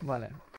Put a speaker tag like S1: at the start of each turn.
S1: Vale.